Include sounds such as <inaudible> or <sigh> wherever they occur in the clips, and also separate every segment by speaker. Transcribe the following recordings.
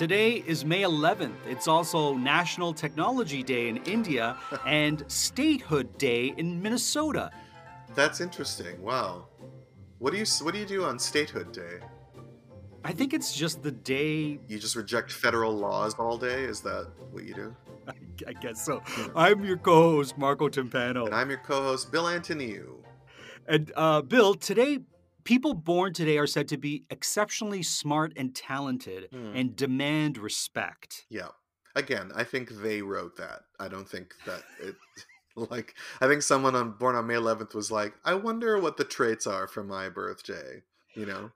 Speaker 1: Today is May 11th. It's also National Technology Day in India and Statehood Day in Minnesota.
Speaker 2: That's interesting. Wow. What do you what do you do on Statehood Day?
Speaker 1: I think it's just the day.
Speaker 2: You just reject federal laws all day. Is that what you do? <laughs>
Speaker 1: I guess so. I'm your co-host Marco Timpano,
Speaker 2: and I'm your co-host Bill Antoniou.
Speaker 1: And uh, Bill, today people born today are said to be exceptionally smart and talented
Speaker 2: Hmm.
Speaker 1: and demand respect.
Speaker 2: Yeah. Again, I think they wrote that. I don't think that it. <laughs> Like, I think someone on born on May 11th was like, I wonder what the traits are for my birthday. You know?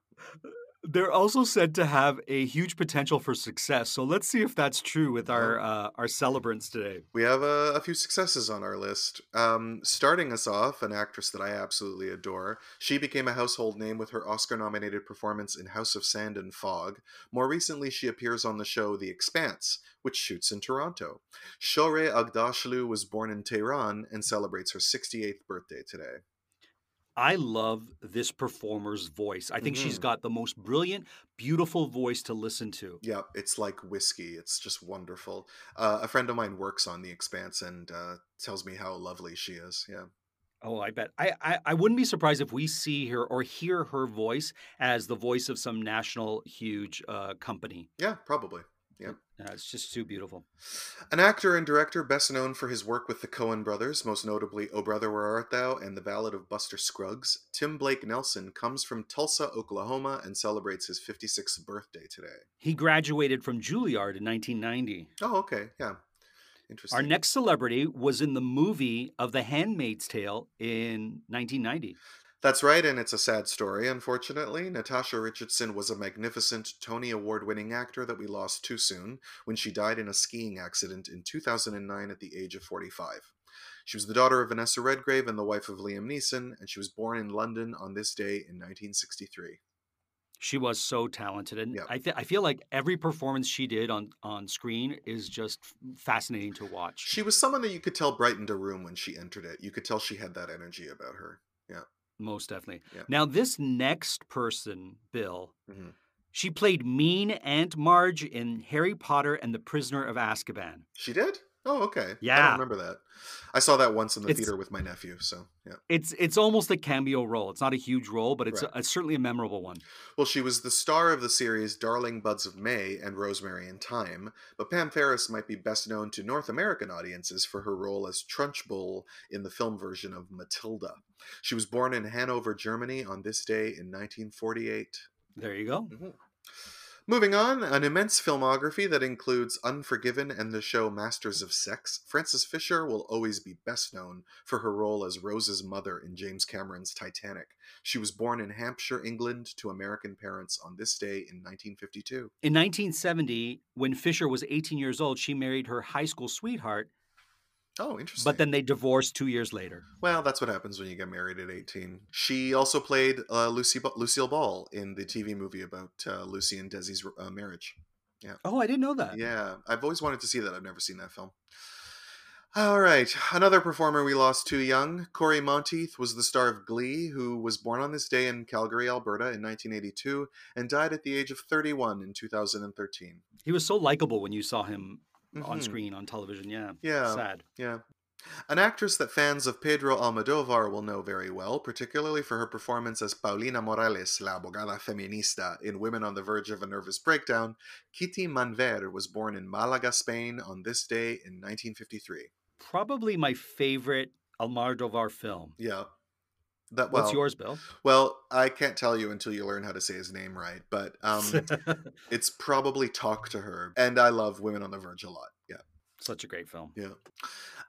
Speaker 1: They're also said to have a huge potential for success. So let's see if that's true with our uh, our celebrants today.
Speaker 2: We have a, a few successes on our list. Um, starting us off, an actress that I absolutely adore. She became a household name with her Oscar nominated performance in House of Sand and Fog. More recently, she appears on the show The Expanse, which shoots in Toronto. Shohreh Aghdashloo was born in Tehran and celebrates her 68th birthday today.
Speaker 1: I love this performer's voice. I think she's
Speaker 2: Mhm.
Speaker 1: got the most brilliant, beautiful voice to listen to.
Speaker 2: Yeah, it's like whiskey. It's just wonderful. Uh, a friend of mine works on The Expanse and uh, tells me how lovely she is. Yeah.
Speaker 1: Oh, I bet. I, I I wouldn't be surprised if we see her or hear her voice as the voice of some national huge uh, company.
Speaker 2: Yeah, probably. Yeah.
Speaker 1: Uh, it's just too beautiful.
Speaker 2: An actor and director best known for his work with the Coen brothers, most notably O Brother Where Art Thou and The Ballad of Buster Scruggs, Tim Blake Nelson comes from Tulsa, Oklahoma and celebrates his 56th birthday today.
Speaker 1: He graduated from Juilliard in 1990.
Speaker 2: Oh, okay. Yeah. Interesting.
Speaker 1: Our next celebrity was in the movie of The Handmaid's Tale in 1990.
Speaker 2: That's right, and it's a sad story, unfortunately. Natasha Richardson was a magnificent Tony Award winning actor that we lost too soon when she died in a skiing accident in 2009 at the age of 45. She was the daughter of Vanessa Redgrave and the wife of Liam Neeson, and she was born in London on this day in 1963.
Speaker 1: She was so talented, and
Speaker 2: Yeah.
Speaker 1: I th- I feel like every performance she did on on screen is just fascinating to watch.
Speaker 2: She was someone that you could tell brightened a room when she entered it. You could tell she had that energy about her.
Speaker 1: Most definitely.
Speaker 2: Yeah.
Speaker 1: Now, this next person, Bill,
Speaker 2: Mhm.
Speaker 1: she played mean Aunt Marge in Harry Potter and the Prisoner of Azkaban.
Speaker 2: She did? Oh, okay.
Speaker 1: Yeah, I
Speaker 2: don't remember that. I saw that once in the
Speaker 1: It's-
Speaker 2: theater with my nephew, so yeah.
Speaker 1: It's it's almost a cameo role. It's not a huge role, but it's,
Speaker 2: Right.
Speaker 1: a, it's certainly a memorable one.
Speaker 2: Well, she was the star of the series Darling Buds of May and Rosemary and Thyme, but Pam Ferris might be best known to North American audiences for her role as Trunchbull in the film version of Matilda. She was born in Hanover, Germany on this day in 1948.
Speaker 1: There you go. Mm-hmm.
Speaker 2: Moving on, an immense filmography that includes Unforgiven and the show Masters of Sex. Frances Fisher will always be best known for her role as Rose's mother in James Cameron's Titanic. She was born in Hampshire, England, to American parents on this day in 1952.
Speaker 1: In 1970, when Fisher was 18 years old, she married her high school sweetheart,
Speaker 2: Oh, interesting.
Speaker 1: but then they divorced two years later.
Speaker 2: well, that's what happens when you get married at 18. She also played uh, Lucy ba- Lucille Ball in the TV movie about uh, Lucy and Desi's uh, marriage.
Speaker 1: Oh, I didn't know that.
Speaker 2: Yeah, I've always wanted to see that. I've never seen that film. All right, another performer we lost too young. Cory Monteith was the star of Glee, who was born on this day in Calgary, Alberta in 1982 and died at the age of 31 in 2013.
Speaker 1: He was so likable when you saw him on
Speaker 2: Mhm.
Speaker 1: screen on television. Yeah.
Speaker 2: Yeah.
Speaker 1: Sad.
Speaker 2: Yeah. An actress that fans of Pedro Almodovar will know very well, particularly for her performance as Paulina Morales, la abogada feminista, in Women on the Verge of a Nervous Breakdown, Kiti Manver was born in Malaga, Spain on this day in 1953.
Speaker 1: Probably my favorite Almodovar film.
Speaker 2: Yeah. That, well,
Speaker 1: What's yours, Bill?
Speaker 2: Well, I can't tell you until you learn how to say his name right, but um, <laughs> it's probably Talk to Her. And I love Women on the Verge a lot.
Speaker 1: Such a great film.
Speaker 2: Yeah.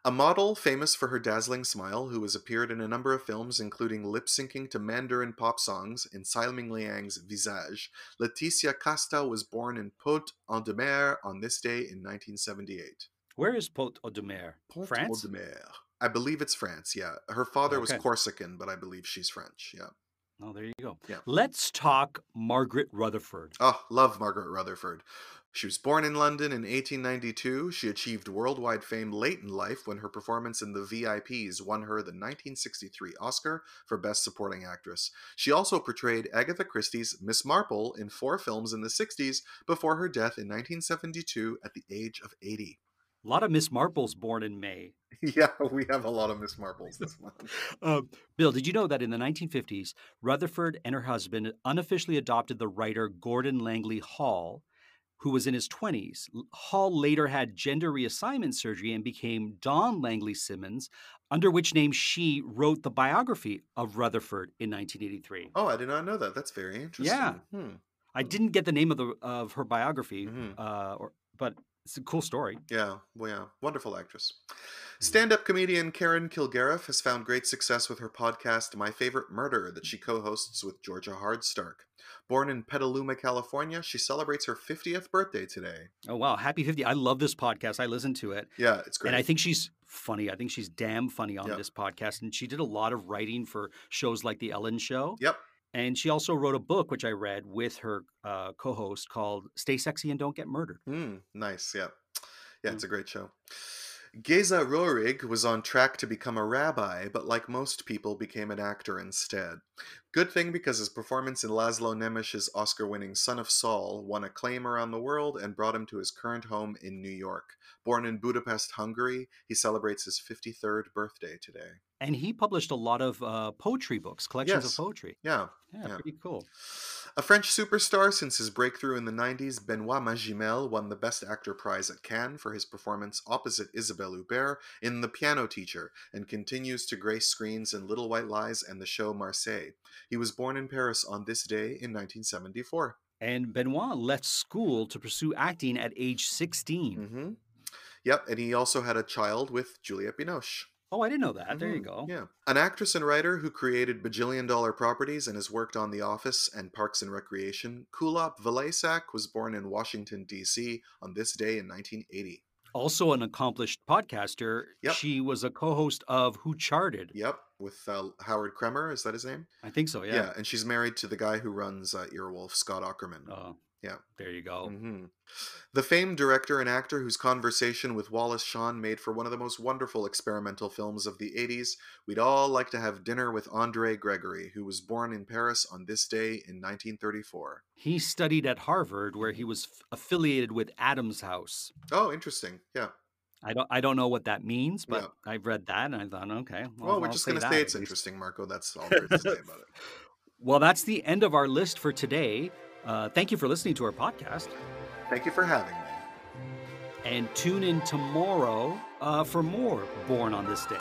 Speaker 2: A model famous for her dazzling smile, who has appeared in a number of films, including lip syncing to Mandarin pop songs in Tsai Ming-liang's Visage, Laetitia Casta was born in Pont en de Mer on this day in 1978.
Speaker 1: Where is Pont de Mer? France?
Speaker 2: de Mer. I believe it's France, yeah. Her father was Corsican, but I believe she's French, yeah.
Speaker 1: Oh, there you go.
Speaker 2: Yeah.
Speaker 1: Let's talk Margaret Rutherford.
Speaker 2: Oh, love Margaret Rutherford. She was born in London in 1892. She achieved worldwide fame late in life when her performance in The VIPs won her the 1963 Oscar for Best Supporting Actress. She also portrayed Agatha Christie's Miss Marple in four films in the 60s before her death in 1972 at the age of 80.
Speaker 1: A lot of Miss Marples born in May. <laughs>
Speaker 2: Yeah, we have a lot of Miss Marples this month. <laughs>
Speaker 1: Uh, Bill, did you know that in the 1950s, Rutherford and her husband unofficially adopted the writer Gordon Langley Hall, who was in his 20s? Hall later had gender reassignment surgery and became Dawn Langley Simmons, under which name she wrote the biography of Rutherford in 1983.
Speaker 2: Oh, I did not know that. That's very interesting.
Speaker 1: Yeah.
Speaker 2: Hmm.
Speaker 1: I didn't get the name of the of her biography,
Speaker 2: Mhm.
Speaker 1: uh, or, but it's a cool story.
Speaker 2: Yeah, well, yeah, wonderful actress. Hmm. Stand up comedian Karen Kilgariff has found great success with her podcast, My Favorite Murder, that she co hosts with Georgia Hardstark. Born in Petaluma, California, she celebrates her 50th birthday today.
Speaker 1: Oh wow, happy 50. I love this podcast. I listen to it.
Speaker 2: Yeah, it's great.
Speaker 1: And I think she's funny. I think she's damn funny on
Speaker 2: Yep.
Speaker 1: this podcast. And she did a lot of writing for shows like The Ellen Show.
Speaker 2: Yep.
Speaker 1: And she also wrote a book, which I read with her uh, co host called Stay Sexy and Don't Get Murdered.
Speaker 2: Mm, nice, yeah. Yeah,
Speaker 1: Mm.
Speaker 2: it's a great show. Geza Rohrig was on track to become a rabbi, but like most people, became an actor instead. Good thing because his performance in Laszlo Nemes's Oscar winning Son of Saul won acclaim around the world and brought him to his current home in New York. Born in Budapest, Hungary, he celebrates his 53rd birthday today.
Speaker 1: And he published a lot of uh, poetry books, collections
Speaker 2: Yes.
Speaker 1: of poetry.
Speaker 2: Yeah,
Speaker 1: Yeah,
Speaker 2: Yeah.
Speaker 1: pretty cool.
Speaker 2: A French superstar since his breakthrough in the 90s, Benoit Magimel won the Best Actor prize at Cannes for his performance opposite Isabelle Huppert in The Piano Teacher and continues to grace screens in Little White Lies and the show Marseille. He was born in Paris on this day in 1974.
Speaker 1: And Benoit left school to pursue acting at age 16.
Speaker 2: hmm Yep, and he also had a child with Juliette Binoche.
Speaker 1: Oh, I didn't know that. There you
Speaker 2: Mhm,
Speaker 1: go.
Speaker 2: Yeah. An actress and writer who created bajillion dollar properties and has worked on The Office and Parks and Recreation, Kulap Vilaysack was born in Washington, D.C. on this day in 1980.
Speaker 1: Also, an accomplished podcaster.
Speaker 2: Yep.
Speaker 1: She was a co host of Who Charted.
Speaker 2: Yep, with uh, Howard Kremer, is that his name?
Speaker 1: I think so, yeah. yeah.
Speaker 2: and she's married to the guy who runs uh, Earwolf, Scott Aukerman.
Speaker 1: Oh,
Speaker 2: Yeah.
Speaker 1: There you go.
Speaker 2: hmm The famed director and actor whose conversation with Wallace Shawn made for one of the most wonderful experimental films of the 80s, we'd all like to have dinner with Andre Gregory, who was born in Paris on this day in 1934.
Speaker 1: He studied at Harvard, where he was f- affiliated with Adams House.
Speaker 2: Oh, interesting. Yeah.
Speaker 1: I don't, I don't know what that means, but
Speaker 2: Yeah.
Speaker 1: I've read that and I thought, okay.
Speaker 2: Well, we're
Speaker 1: I'll
Speaker 2: just going to say it's interesting, Marco. That's all there is to say about it. <laughs>
Speaker 1: Well, that's the end of our list for today. Uh, thank you for listening to our podcast.
Speaker 2: Thank you for having me.
Speaker 1: And tune in tomorrow uh, for more Born on This Day.